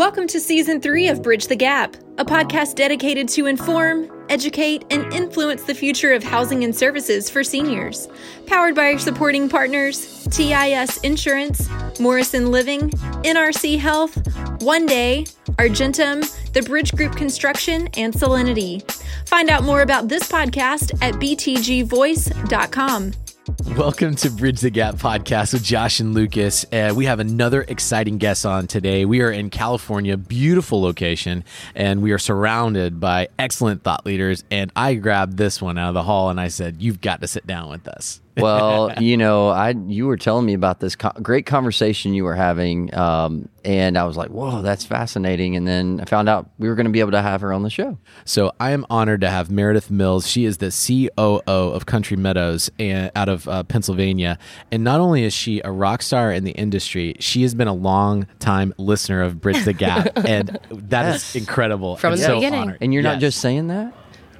Welcome to season three of Bridge the Gap, a podcast dedicated to inform, educate, and influence the future of housing and services for seniors. Powered by our supporting partners TIS Insurance, Morrison Living, NRC Health, One Day, Argentum, the Bridge Group Construction, and Solinity. Find out more about this podcast at btgvoice.com. Welcome to Bridge the Gap podcast with Josh and Lucas. Uh, we have another exciting guest on today. We are in California, beautiful location, and we are surrounded by excellent thought leaders. And I grabbed this one out of the hall and I said, You've got to sit down with us well, you know, I you were telling me about this co- great conversation you were having, um, and I was like, "Whoa, that's fascinating!" And then I found out we were going to be able to have her on the show. So I am honored to have Meredith Mills. She is the COO of Country Meadows and, out of uh, Pennsylvania, and not only is she a rock star in the industry, she has been a long time listener of Bridge the Gap, and that yes. is incredible. From the so beginning. Honored. And you're yes. not just saying that.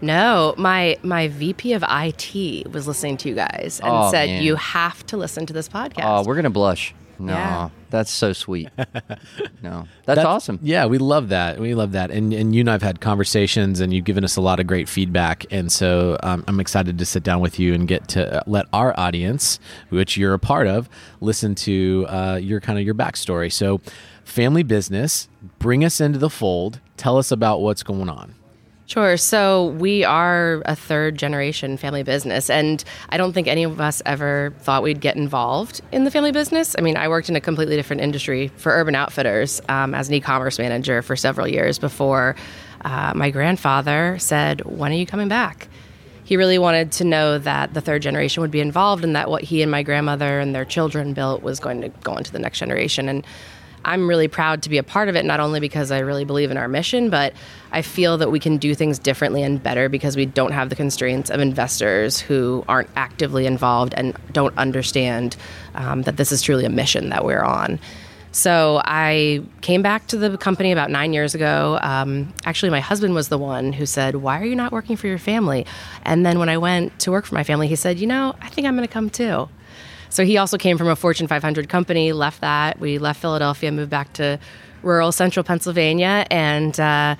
No, my my VP of IT was listening to you guys and oh, said man. you have to listen to this podcast. Oh, we're gonna blush. No, yeah. that's so sweet. no, that's, that's, awesome. Yeah, we love that. We love that. And and you and I've had conversations, and you've given us a lot of great feedback. And so um, I'm excited to sit down with you and get to let our audience, which you're a part of, listen to uh, your kind of your backstory. So, family business, bring us into the fold. Tell us about what's going on. Sure. So we are a third generation family business, and I don't think any of us ever thought we'd get involved in the family business. I mean, I worked in a completely different industry for Urban Outfitters um, as an e commerce manager for several years before uh, my grandfather said, When are you coming back? He really wanted to know that the third generation would be involved and that what he and my grandmother and their children built was going to go into the next generation. And I'm really proud to be a part of it, not only because I really believe in our mission, but I feel that we can do things differently and better because we don't have the constraints of investors who aren't actively involved and don't understand um, that this is truly a mission that we're on. So I came back to the company about nine years ago. Um, actually, my husband was the one who said, Why are you not working for your family? And then when I went to work for my family, he said, You know, I think I'm going to come too. So he also came from a Fortune 500 company, left that. We left Philadelphia, moved back to rural central Pennsylvania, and uh,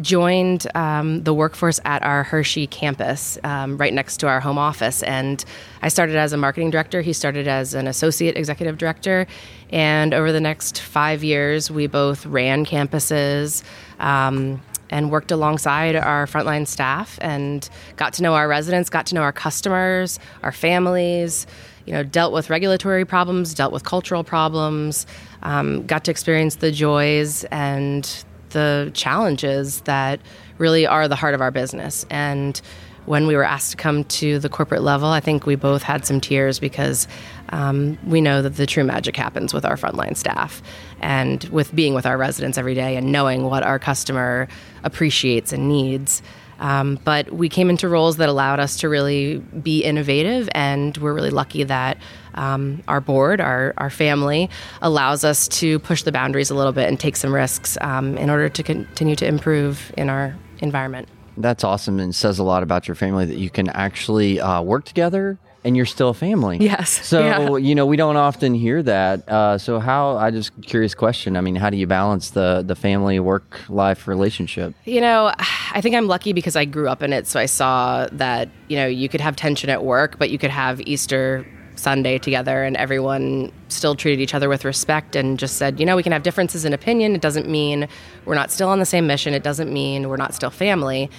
joined um, the workforce at our Hershey campus, um, right next to our home office. And I started as a marketing director. He started as an associate executive director. And over the next five years, we both ran campuses. Um, and worked alongside our frontline staff and got to know our residents, got to know our customers, our families, you know, dealt with regulatory problems, dealt with cultural problems, um, got to experience the joys and the challenges that really are the heart of our business. And when we were asked to come to the corporate level, I think we both had some tears because um, we know that the true magic happens with our frontline staff and with being with our residents every day and knowing what our customer appreciates and needs. Um, but we came into roles that allowed us to really be innovative, and we're really lucky that um, our board, our, our family, allows us to push the boundaries a little bit and take some risks um, in order to continue to improve in our environment. That's awesome and says a lot about your family that you can actually uh, work together and you're still family. Yes. So, yeah. you know, we don't often hear that. Uh, so how, I just curious question. I mean, how do you balance the, the family work life relationship? You know, I think I'm lucky because I grew up in it. So I saw that, you know, you could have tension at work, but you could have Easter Sunday together and everyone still treated each other with respect and just said, you know, we can have differences in opinion. It doesn't mean we're not still on the same mission. It doesn't mean we're not still family.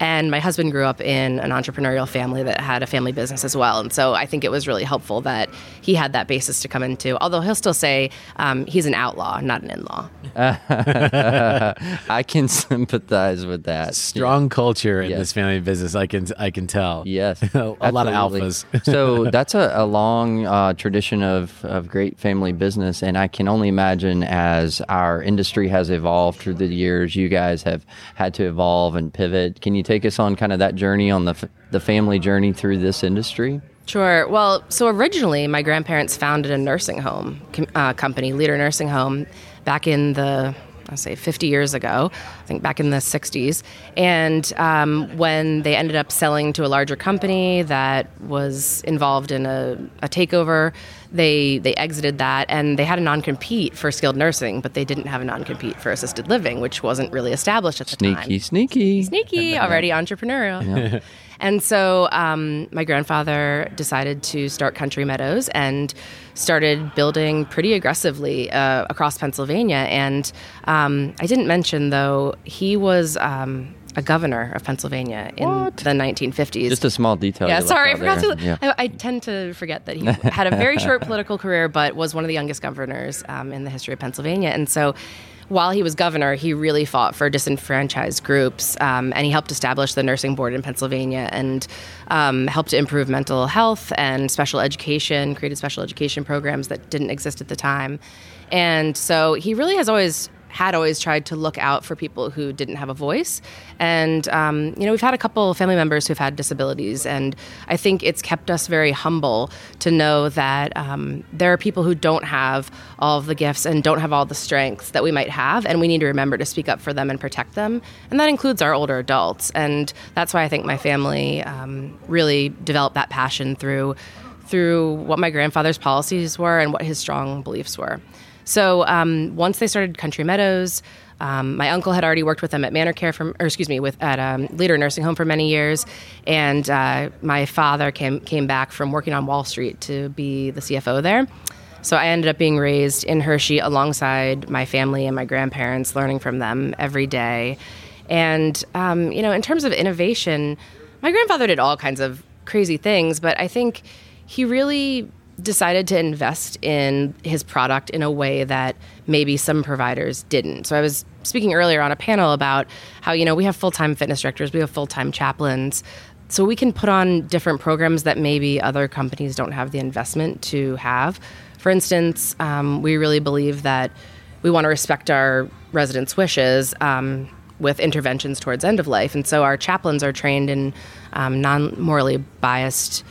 And my husband grew up in an entrepreneurial family that had a family business as well. And so I think it was really helpful that he had that basis to come into, although he'll still say um, he's an outlaw, not an in law. I can sympathize with that. Strong yeah. culture in yes. this family business, I can, I can tell. Yes. a lot of alphas. so that's a, a long uh, tradition of, of great family business. And I can only imagine as our industry has evolved through the years, you guys have had to evolve and pivot. Can you take us on kind of that journey on the, the family journey through this industry? Sure. Well, so originally, my grandparents founded a nursing home uh, company, Leader Nursing Home, back in the I'll say 50 years ago, I think back in the 60s. And um, when they ended up selling to a larger company that was involved in a, a takeover, they they exited that and they had a non-compete for skilled nursing, but they didn't have a non-compete for assisted living, which wasn't really established at the sneaky, time. Sneaky, sneaky, sneaky, already entrepreneurial. and so um, my grandfather decided to start Country Meadows and started building pretty aggressively uh, across Pennsylvania. And um, I didn't mention though he was. Um, a governor of Pennsylvania in What? the 1950s. Just a small detail. Yeah, sorry, I forgot there. to. Yeah. I, I tend to forget that he had a very short political career, but was one of the youngest governors um, in the history of Pennsylvania. And so, while he was governor, he really fought for disenfranchised groups, um, and he helped establish the nursing board in Pennsylvania and um, helped improve mental health and special education, created special education programs that didn't exist at the time. And so, he really has always had always tried to look out for people who didn't have a voice. And, um, you know, we've had a couple family members who've had disabilities. And I think it's kept us very humble to know that um, there are people who don't have all of the gifts and don't have all the strengths that we might have. And we need to remember to speak up for them and protect them. And that includes our older adults. And that's why I think my family um, really developed that passion through. Through what my grandfather's policies were and what his strong beliefs were. So um, once they started Country Meadows, um, my uncle had already worked with them at Manor Care, from, or excuse me, with at um, Leader Nursing Home for many years, and uh, my father came came back from working on Wall Street to be the CFO there. So I ended up being raised in Hershey alongside my family and my grandparents, learning from them every day. And um, you know, in terms of innovation, my grandfather did all kinds of crazy things, but I think he really decided to invest in his product in a way that maybe some providers didn't. So I was speaking earlier on a panel about how you know we have full-time fitness directors, we have full-time chaplains. So we can put on different programs that maybe other companies don't have the investment to have. For instance, um, we really believe that we want to respect our residents' wishes um, with interventions towards end of life, and so our chaplains are trained in um, non-morally biased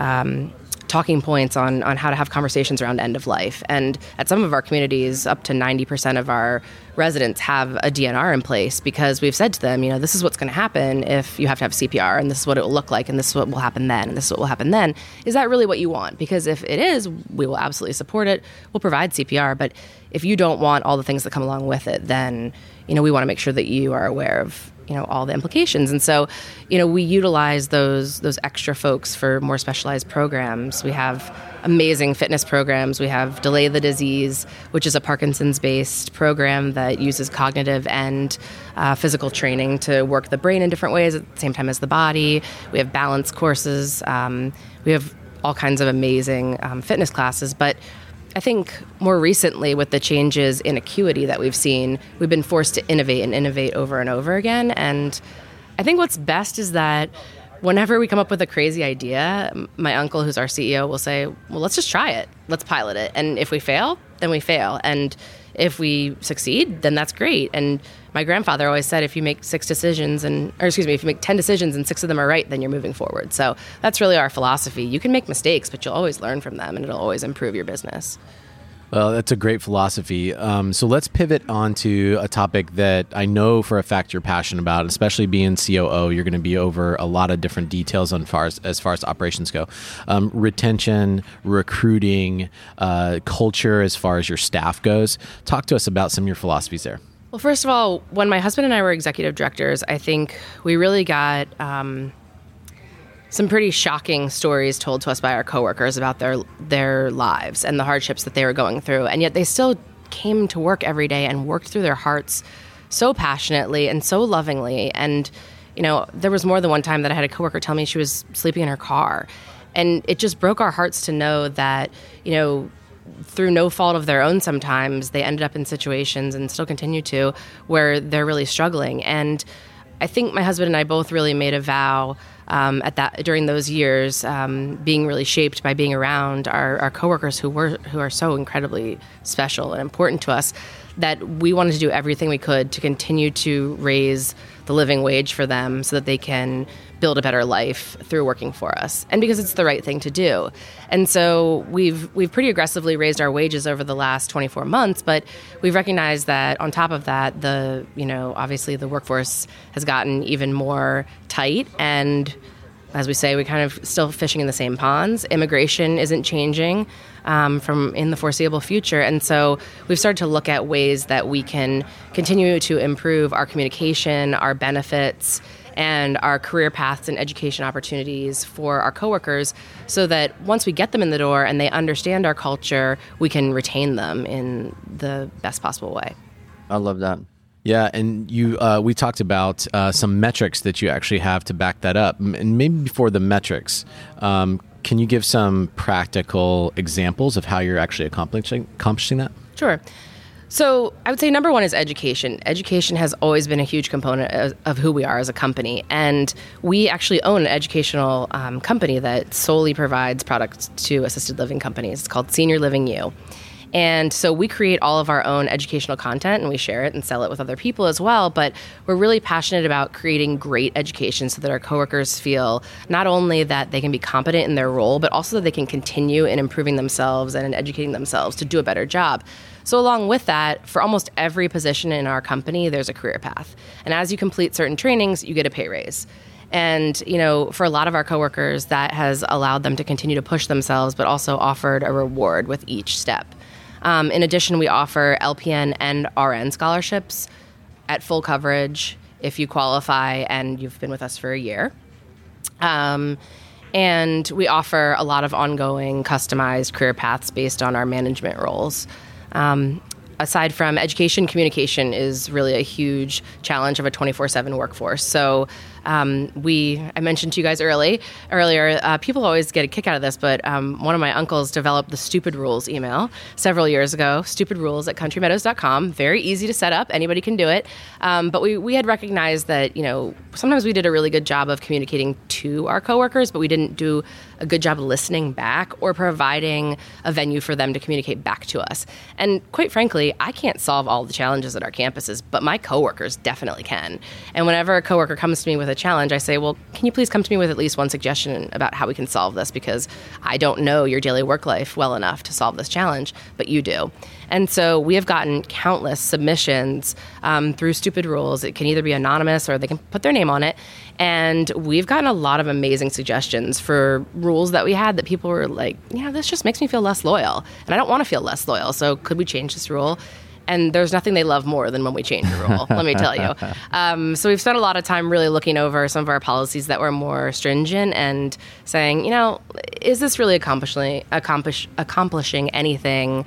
um, talking points on, on how to have conversations around end of life. And at some of our communities, up to 90% of our residents have a DNR in place because we've said to them, you know, this is what's going to happen if you have to have CPR, and this is what it will look like, and this is what will happen then, and this is what will happen then. Is that really what you want? Because if it is, we will absolutely support it. We'll provide CPR. But if you don't want all the things that come along with it, then, you know, we want to make sure that you are aware of you know all the implications. And so you know we utilize those those extra folks for more specialized programs. We have amazing fitness programs. We have delay the disease which is a parkinson's based program that uses cognitive and uh, physical training to work the brain in different ways at the same time as the body. We have balance courses. Um, we have all kinds of amazing um, fitness classes. But I think more recently, with the changes in acuity that we've seen, we've been forced to innovate and innovate over and over again. And I think what's best is that whenever we come up with a crazy idea, my uncle, who's our CEO, will say, Well, let's just try it. Let's pilot it. And if we fail, then we fail. And if we succeed, then that's great. And my grandfather always said, if you make six decisions and, or excuse me, if you make 10 decisions and six of them are right, then you're moving forward. So that's really our philosophy. You can make mistakes, but you'll always learn from them and it'll always improve your business. Well, that's a great philosophy. Um, so let's pivot on to a topic that I know for a fact you're passionate about, especially being COO. You're going to be over a lot of different details on far as, as far as operations go, um, retention, recruiting, uh, culture, as far as your staff goes. Talk to us about some of your philosophies there. Well, first of all, when my husband and I were executive directors, I think we really got um, some pretty shocking stories told to us by our coworkers about their their lives and the hardships that they were going through, and yet they still came to work every day and worked through their hearts so passionately and so lovingly. And you know, there was more than one time that I had a coworker tell me she was sleeping in her car, and it just broke our hearts to know that you know through no fault of their own sometimes they ended up in situations and still continue to where they're really struggling. And i think my husband and i both really made a vow um, at that during those years um, being really shaped by being around our, our coworkers who were who are so incredibly special and important to us that we wanted to do everything we could to continue to raise the living wage for them so that they can build a better life through working for us and because it's the right thing to do. And so we've we've pretty aggressively raised our wages over the last 24 months but we've recognized that on top of that the you know obviously the workforce has gotten even more tight and as we say, we kind of still fishing in the same ponds. Immigration isn't changing um, from in the foreseeable future, and so we've started to look at ways that we can continue to improve our communication, our benefits, and our career paths and education opportunities for our coworkers so that once we get them in the door and they understand our culture, we can retain them in the best possible way. I love that. Yeah, and you uh, we talked about uh, some metrics that you actually have to back that up, and maybe before the metrics, um, can you give some practical examples of how you're actually accomplishing accomplishing that? Sure. So I would say number one is education. Education has always been a huge component of, of who we are as a company, and we actually own an educational um, company that solely provides products to assisted living companies. It's called Senior Living U. And so we create all of our own educational content and we share it and sell it with other people as well. But we're really passionate about creating great education so that our coworkers feel not only that they can be competent in their role, but also that they can continue in improving themselves and in educating themselves to do a better job. So, along with that, for almost every position in our company, there's a career path. And as you complete certain trainings, you get a pay raise. And, you know, for a lot of our coworkers, that has allowed them to continue to push themselves, but also offered a reward with each step. Um, in addition, we offer LPN and RN scholarships at full coverage if you qualify and you've been with us for a year. Um, and we offer a lot of ongoing customized career paths based on our management roles. Um, aside from education, communication is really a huge challenge of a 24 7 workforce. So, um, we, I mentioned to you guys early earlier, uh, people always get a kick out of this, but um, one of my uncles developed the Stupid Rules email several years ago. Stupid Rules at countrymeadows.com. Very easy to set up. Anybody can do it. Um, but we, we had recognized that, you know, sometimes we did a really good job of communicating to our coworkers, but we didn't do a good job listening back or providing a venue for them to communicate back to us. And quite frankly, I can't solve all the challenges at our campuses, but my coworkers definitely can. And whenever a coworker comes to me with a challenge, I say, well, can you please come to me with at least one suggestion about how we can solve this? Because I don't know your daily work life well enough to solve this challenge, but you do. And so we have gotten countless submissions um, through Stupid Rules. It can either be anonymous or they can put their name on it. And we've gotten a lot of amazing suggestions for rules that we had that people were like, yeah, this just makes me feel less loyal. And I don't want to feel less loyal. So could we change this rule? And there's nothing they love more than when we change a rule. let me tell you. Um, so we've spent a lot of time really looking over some of our policies that were more stringent and saying, you know, is this really accomplishing accomplish, accomplishing anything?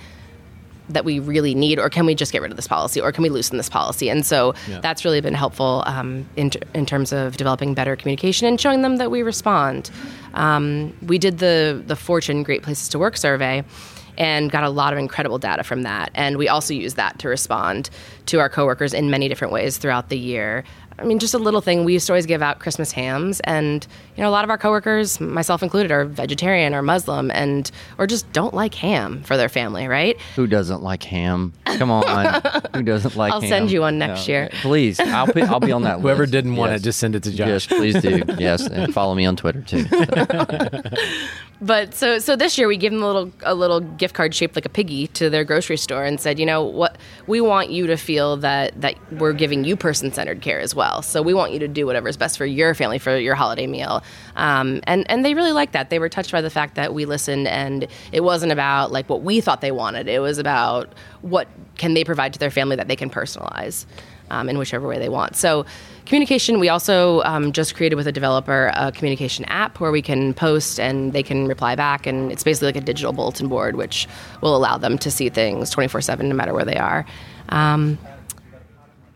that we really need, or can we just get rid of this policy, or can we loosen this policy? And so yeah. that's really been helpful um, in, in terms of developing better communication and showing them that we respond. Um, we did the the Fortune Great Places to Work survey, and got a lot of incredible data from that. And we also use that to respond to our coworkers in many different ways throughout the year. I mean, just a little thing. We used to always give out Christmas hams, and you know, a lot of our coworkers, myself included, are vegetarian or Muslim, and or just don't like ham for their family, right? Who doesn't like ham? Come on, who doesn't like? I'll ham? send you one next no. year, please. I'll be, I'll be on that. Whoever list. didn't want it, just send it to Josh. Yes, please do. Yes, and follow me on Twitter too. but so so this year we gave them a little a little gift card shaped like a piggy to their grocery store and said, you know what, we want you to feel that that we're giving you person centered care as well. So we want you to do whatever is best for your family for your holiday meal. Um, and and they really liked that. They were touched by the fact that we listened and it wasn't about like what we thought they wanted. It was about what can they provide to their family that they can personalize um, in whichever way they want. So Communication, we also um, just created with a developer a communication app where we can post and they can reply back. And it's basically like a digital bulletin board, which will allow them to see things 24 7 no matter where they are. Um,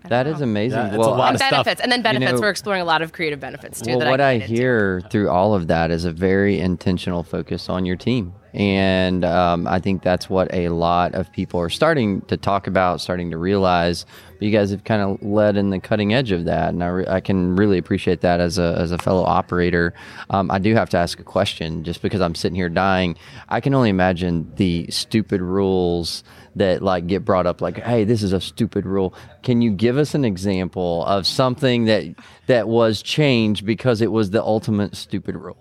that is amazing. Yeah, well, a lot and of benefits, stuff. and then benefits. You know, we're exploring a lot of creative benefits too. Well, what I, I hear into. through all of that is a very intentional focus on your team, and um, I think that's what a lot of people are starting to talk about, starting to realize. But you guys have kind of led in the cutting edge of that, and I, re- I can really appreciate that as a as a fellow operator. Um, I do have to ask a question, just because I'm sitting here dying. I can only imagine the stupid rules that like get brought up like hey this is a stupid rule can you give us an example of something that that was changed because it was the ultimate stupid rule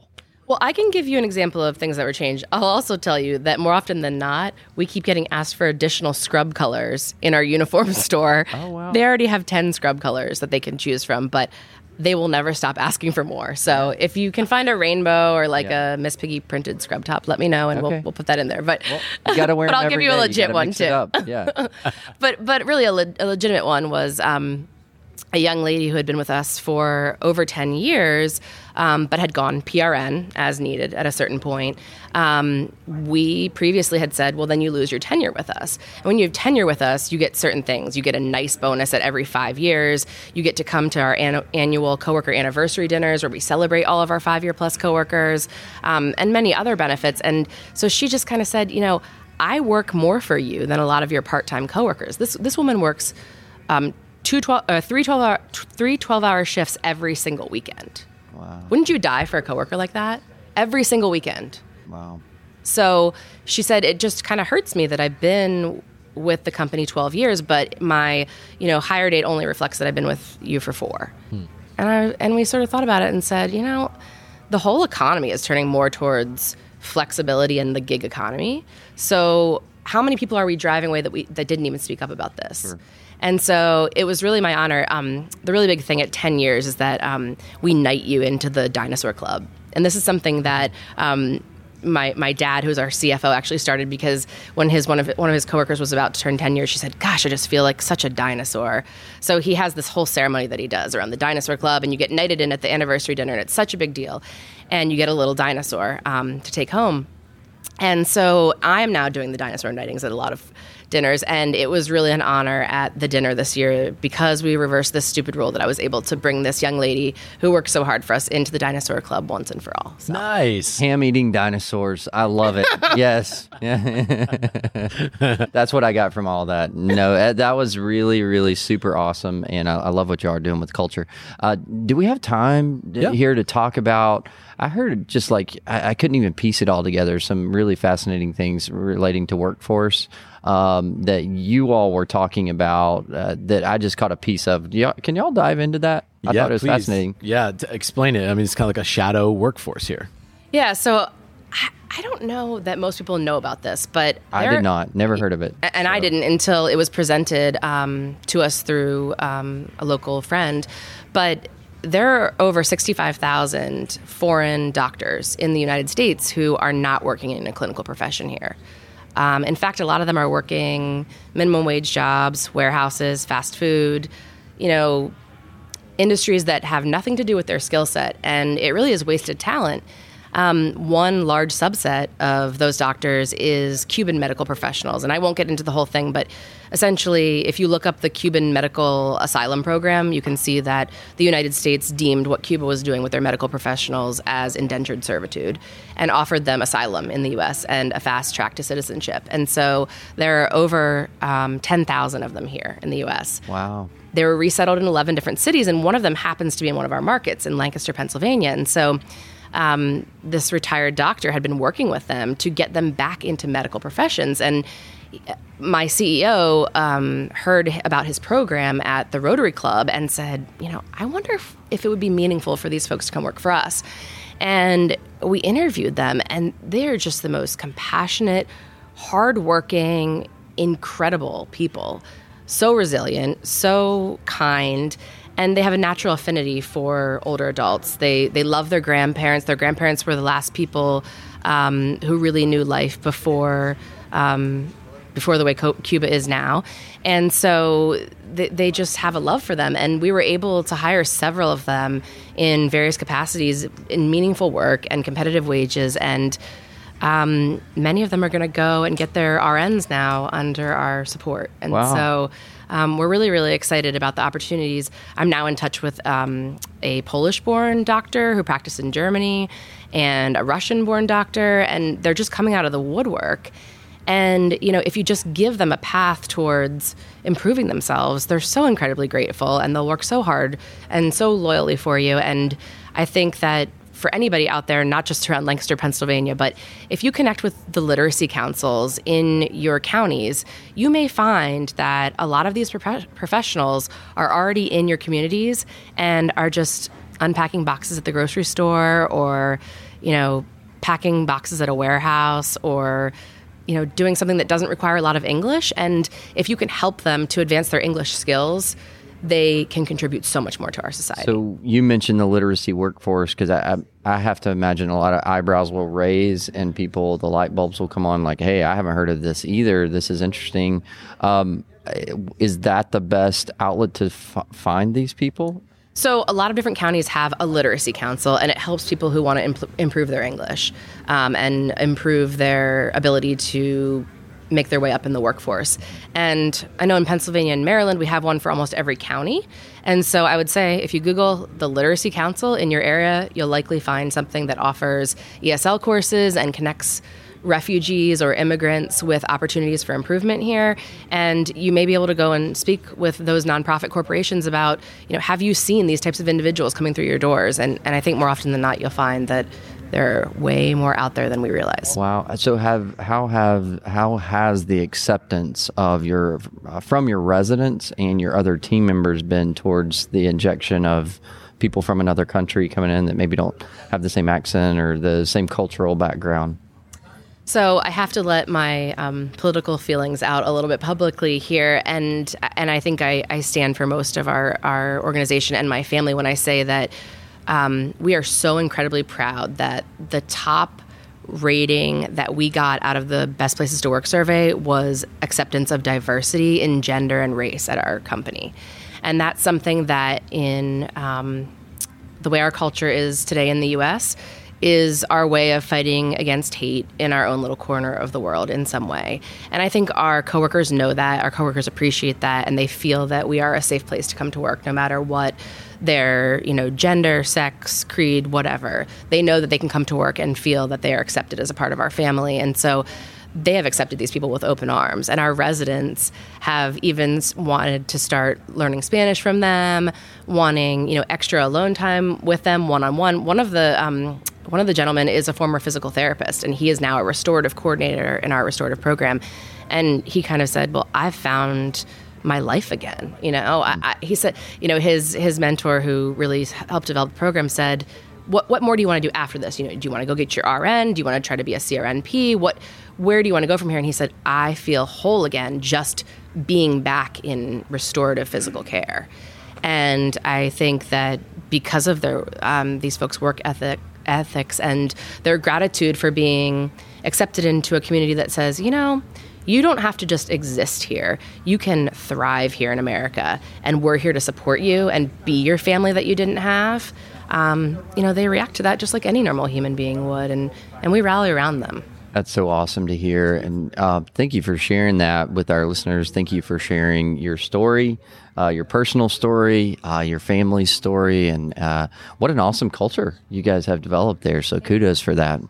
well, I can give you an example of things that were changed. I'll also tell you that more often than not, we keep getting asked for additional scrub colors in our uniform store. Oh, wow. They already have 10 scrub colors that they can choose from, but they will never stop asking for more. So if you can find a rainbow or like Yeah. a Miss Piggy printed scrub top, let me know and Okay. we'll, we'll put that in there. But You got to wear but I'll give you a day. legit gotta one too. Yeah. but but really a, le- a legitimate one was um, a young lady who had been with us for over 10 years um, but had gone prn as needed at a certain point. Um, we previously had said well then you lose your tenure with us. And when you have tenure with us you get certain things. You get a nice bonus at every five years. You get to come to our an- annual coworker anniversary dinners where we celebrate all of our five year plus coworkers um, and many other benefits. And so she just kind of said you know I work more for you than a lot of your part-time coworkers. This this woman works um, two 12, uh, three 12 hour, three 12 hour shifts every single weekend. Wow. Wouldn't you die for a coworker like that? Every single weekend. Wow. So she said it just kind of hurts me that I've been with the company 12 years, but my you know hire date only reflects that I've been with you for four. And I and we sort of thought about it and said, you know, the whole economy is turning more towards flexibility and the gig economy. So how many people are we driving away that we that didn't even speak up about this? And so it was really my honor. Um, the really big thing at 10 years is that um, we knight you into the dinosaur club. And this is something that um, my my dad, who's our CFO, actually started because when his one of one of his coworkers was about to turn ten years, she said, "Gosh, I just feel like such a dinosaur." So he has this whole ceremony that he does around the dinosaur club, and you get knighted in at the anniversary dinner, and it's such a big deal, and you get a little dinosaur um, to take home. And so I am now doing the dinosaur knightings at a lot of dinners, and it was really an honor at the dinner this year because we reversed this stupid rule that I was able to bring this young lady who worked so hard for us into the dinosaur club once and for all. So. Nice. Ham eating dinosaurs. I love it. yes. Yeah. That's what I got from all that. No, uh, that was really, really super awesome. And I, I love what y'all are doing with culture. Uh, do we have time to- Yeah. here to talk about? I heard just like, I, I couldn't even piece it all together. Some really fascinating things relating to workforce. Um, that you all were talking about uh, that I just caught a piece of. Y'all, can y'all dive into that? I yeah, thought it was please. fascinating. Yeah, to explain it. I mean, it's kind of like a shadow workforce here. Yeah, so I, I don't know that most people know about this, but I did not. Never heard of it. A- And I didn't until it was presented um, to us through um, a local friend. But there are over 65,000 foreign doctors in the United States who are not working in a clinical profession here. Um, in fact, a lot of them are working minimum wage jobs, warehouses, fast food, you know, industries that have nothing to do with their skill set. And it really is wasted talent. Um, one large subset of those doctors is Cuban medical professionals. And I won't get into the whole thing, but essentially, if you look up the Cuban medical asylum program, you can see that the United States deemed what Cuba was doing with their medical professionals as indentured servitude and offered them asylum in the US and a fast track to citizenship. And so there are over um, 10,000 of them here in the US. Wow. They were resettled in 11 different cities, and one of them happens to be in one of our markets in Lancaster, Pennsylvania. And so um, this retired doctor had been working with them to get them back into medical professions. And my CEO um, heard about his program at the Rotary Club and said, you know, I wonder if, if it would be meaningful for these folks to come work for us. And we interviewed them, and they're just the most compassionate, hardworking, incredible people. So resilient, so kind, and they have a natural affinity for older adults. They they love their grandparents. Their grandparents were the last people um, who really knew life before um, before the way Cuba is now, and so they, they just have a love for them. And we were able to hire several of them in various capacities in meaningful work and competitive wages and. Um, many of them are going to go and get their RNs now under our support. And Wow. so um, we're really, really excited about the opportunities. I'm now in touch with um, a Polish born doctor who practiced in Germany and a Russian born doctor, and they're just coming out of the woodwork. And, you know, if you just give them a path towards improving themselves, they're so incredibly grateful and they'll work so hard and so loyally for you. And I think that for anybody out there, not just around Lancaster, Pennsylvania, but if you connect with the literacy councils in your counties, you may find that a lot of these prof- professionals are already in your communities and are just unpacking boxes at the grocery store or, you know, packing boxes at a warehouse or you know doing something that doesn't require a lot of english. And if you can help them to advance their english skills they can contribute so much more to our society. So you mentioned the literacy workforce because I, I, I have to imagine a lot of eyebrows will raise and people the light bulbs will come on like, hey, I haven't heard of this either. This is interesting. Um, is that the best outlet to f- find these people? So, a lot of different counties have a literacy council, and it helps people who want to impl- improve their English um, and improve their ability to make their way up in the workforce. And I know in Pennsylvania and Maryland, we have one for almost every county. And so I would say if you Google the Literacy Council in your area, you'll likely find something that offers ESL courses and connects refugees or immigrants with opportunities for improvement here and you may be able to go and speak with those nonprofit corporations about you know have you seen these types of individuals coming through your doors and and I think more often than not you'll find that they're way more out there than we realize. Wow. So have how have how has the acceptance of your uh, from your residents and your other team members been towards the injection of people from another country coming in that maybe don't have the same accent or the same cultural background? So I have to let my um, political feelings out a little bit publicly here, and and I think I, I stand for most of our our organization and my family when I say that um, we are so incredibly proud that the top rating that we got out of the best places to work survey was acceptance of diversity in gender and race at our company and that's something that in um, the way our culture is today in the us is our way of fighting against hate in our own little corner of the world in some way. And I think our coworkers know that, our coworkers appreciate that, and they feel that we are a safe place to come to work no matter what their you know gender sex creed whatever. They know that they can come to work and feel that they are accepted as a part of our family. And so they have accepted these people with open arms. And our residents have even wanted to start learning spanish from them wanting you know extra alone time with them one-on-one. One of the um, one of the gentlemen is a former physical therapist and he is now a restorative coordinator in our restorative program. And he kind of said well i've found my life again. You know, I, I, he said, you know, his his mentor who really helped develop the program said, "What what more do you want to do after this? You know, do you want to go get your RN? Do you want to try to be a CRNP? What where do you want to go from here?" And he said, "I feel whole again, just being back in restorative physical care." And I think that because of their um, these folks' work ethic ethics and their gratitude for being accepted into a community that says, you know, you don't have to just exist here. You can thrive here in America, and we're here to support you and be your family that you didn't have. Um, you know, they react to that just like any normal human being would, and, and we rally around them. That's so awesome to hear. And uh, thank you for sharing that with our listeners. Thank you for sharing your story, uh, your personal story, uh, your family story, and uh, what an awesome culture you guys have developed there. So kudos for that.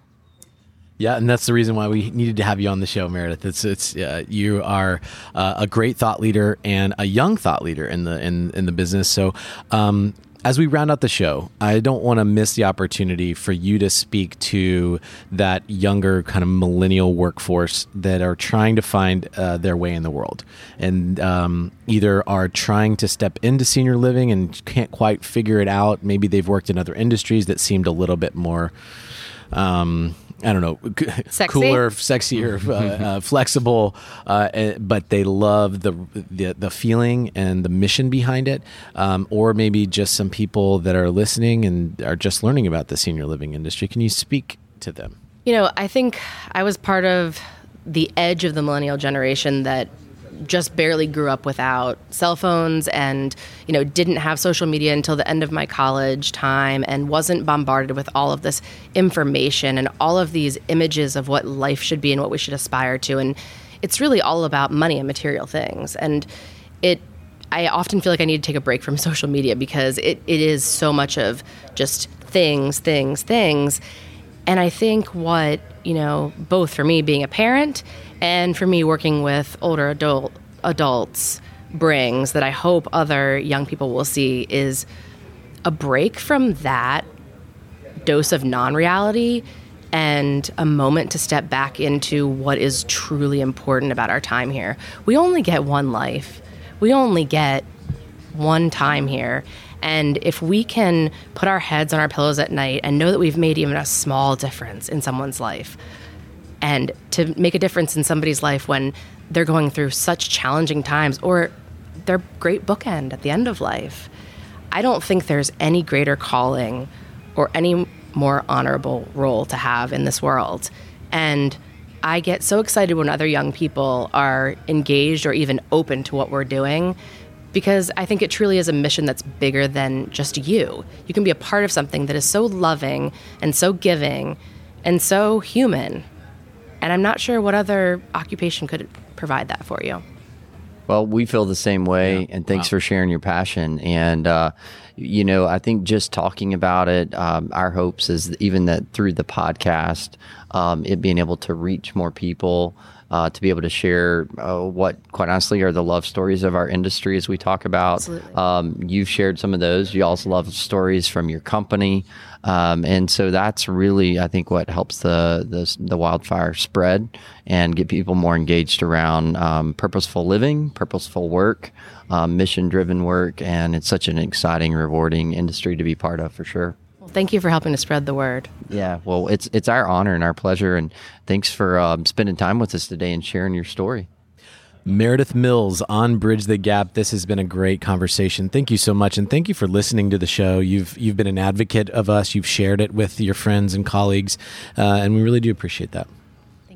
Yeah, and that's the reason why we needed to have you on the show, Meredith. It's it's uh, you are uh, a great thought leader and a young thought leader in the in in the business. So. Um, as we round out the show, I don't want to miss the opportunity for you to speak to that younger kind of millennial workforce that are trying to find uh, their way in the world and um, either are trying to step into senior living and can't quite figure it out. Maybe they've worked in other industries that seemed a little bit more. Um, I don't know, Sexy? cooler, sexier, uh, uh, flexible, uh, eh, but they love the, the the feeling and the mission behind it. Um, or maybe just some people that are listening and are just learning about the senior living industry. Can you speak to them? You know, I think I was part of the edge of the millennial generation that just barely grew up without cell phones and you know didn't have social media until the end of my college time and wasn't bombarded with all of this information and all of these images of what life should be and what we should aspire to and it's really all about money and material things and it I often feel like I need to take a break from social media because it, it is so much of just things, things, things. And I think what, you know, both for me being a parent and for me working with older adult adults brings that I hope other young people will see is a break from that dose of non-reality and a moment to step back into what is truly important about our time here. We only get one life. We only get one time here. And if we can put our heads on our pillows at night and know that we've made even a small difference in someone's life, and to make a difference in somebody's life when they're going through such challenging times, or they're great bookend at the end of life. I don't think there's any greater calling or any more honorable role to have in this world. And I get so excited when other young people are engaged or even open to what we're doing because I think it truly is a mission that's bigger than just you. You can be a part of something that is so loving and so giving and so human. And I'm not sure what other occupation could provide that for you. Well, we feel the same way, yeah. and thanks wow. for sharing your passion. And uh, you know, I think just talking about it, um, our hopes is even that through the podcast, um, it being able to reach more people, uh, to be able to share uh, what, quite honestly, are the love stories of our industry as we talk about. Um, you've shared some of those. You also love stories from your company. Um, and so that's really, I think, what helps the, the, the wildfire spread and get people more engaged around um, purposeful living, purposeful work, um, mission driven work. And it's such an exciting, rewarding industry to be part of for sure. Well, thank you for helping to spread the word. Yeah, well, it's it's our honor and our pleasure, and thanks for um, spending time with us today and sharing your story. Meredith Mills on Bridge the Gap. This has been a great conversation. Thank you so much, and thank you for listening to the show. You've you've been an advocate of us. You've shared it with your friends and colleagues, uh, and we really do appreciate that.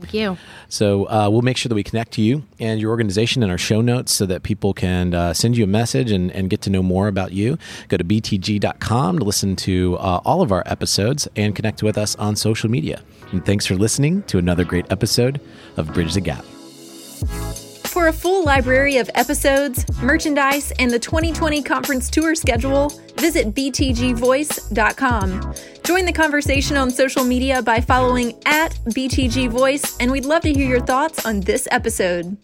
Thank you. So uh, we'll make sure that we connect to you and your organization in our show notes so that people can uh, send you a message and, and, get to know more about you. Go to btg.com to listen to uh, all of our episodes and connect with us on social media. And thanks for listening to another great episode of Bridge the Gap. For a full library of episodes, merchandise, and the 2020 conference tour schedule, visit btgvoice.com. Join the conversation on social media by following at btgvoice, and we'd love to hear your thoughts on this episode.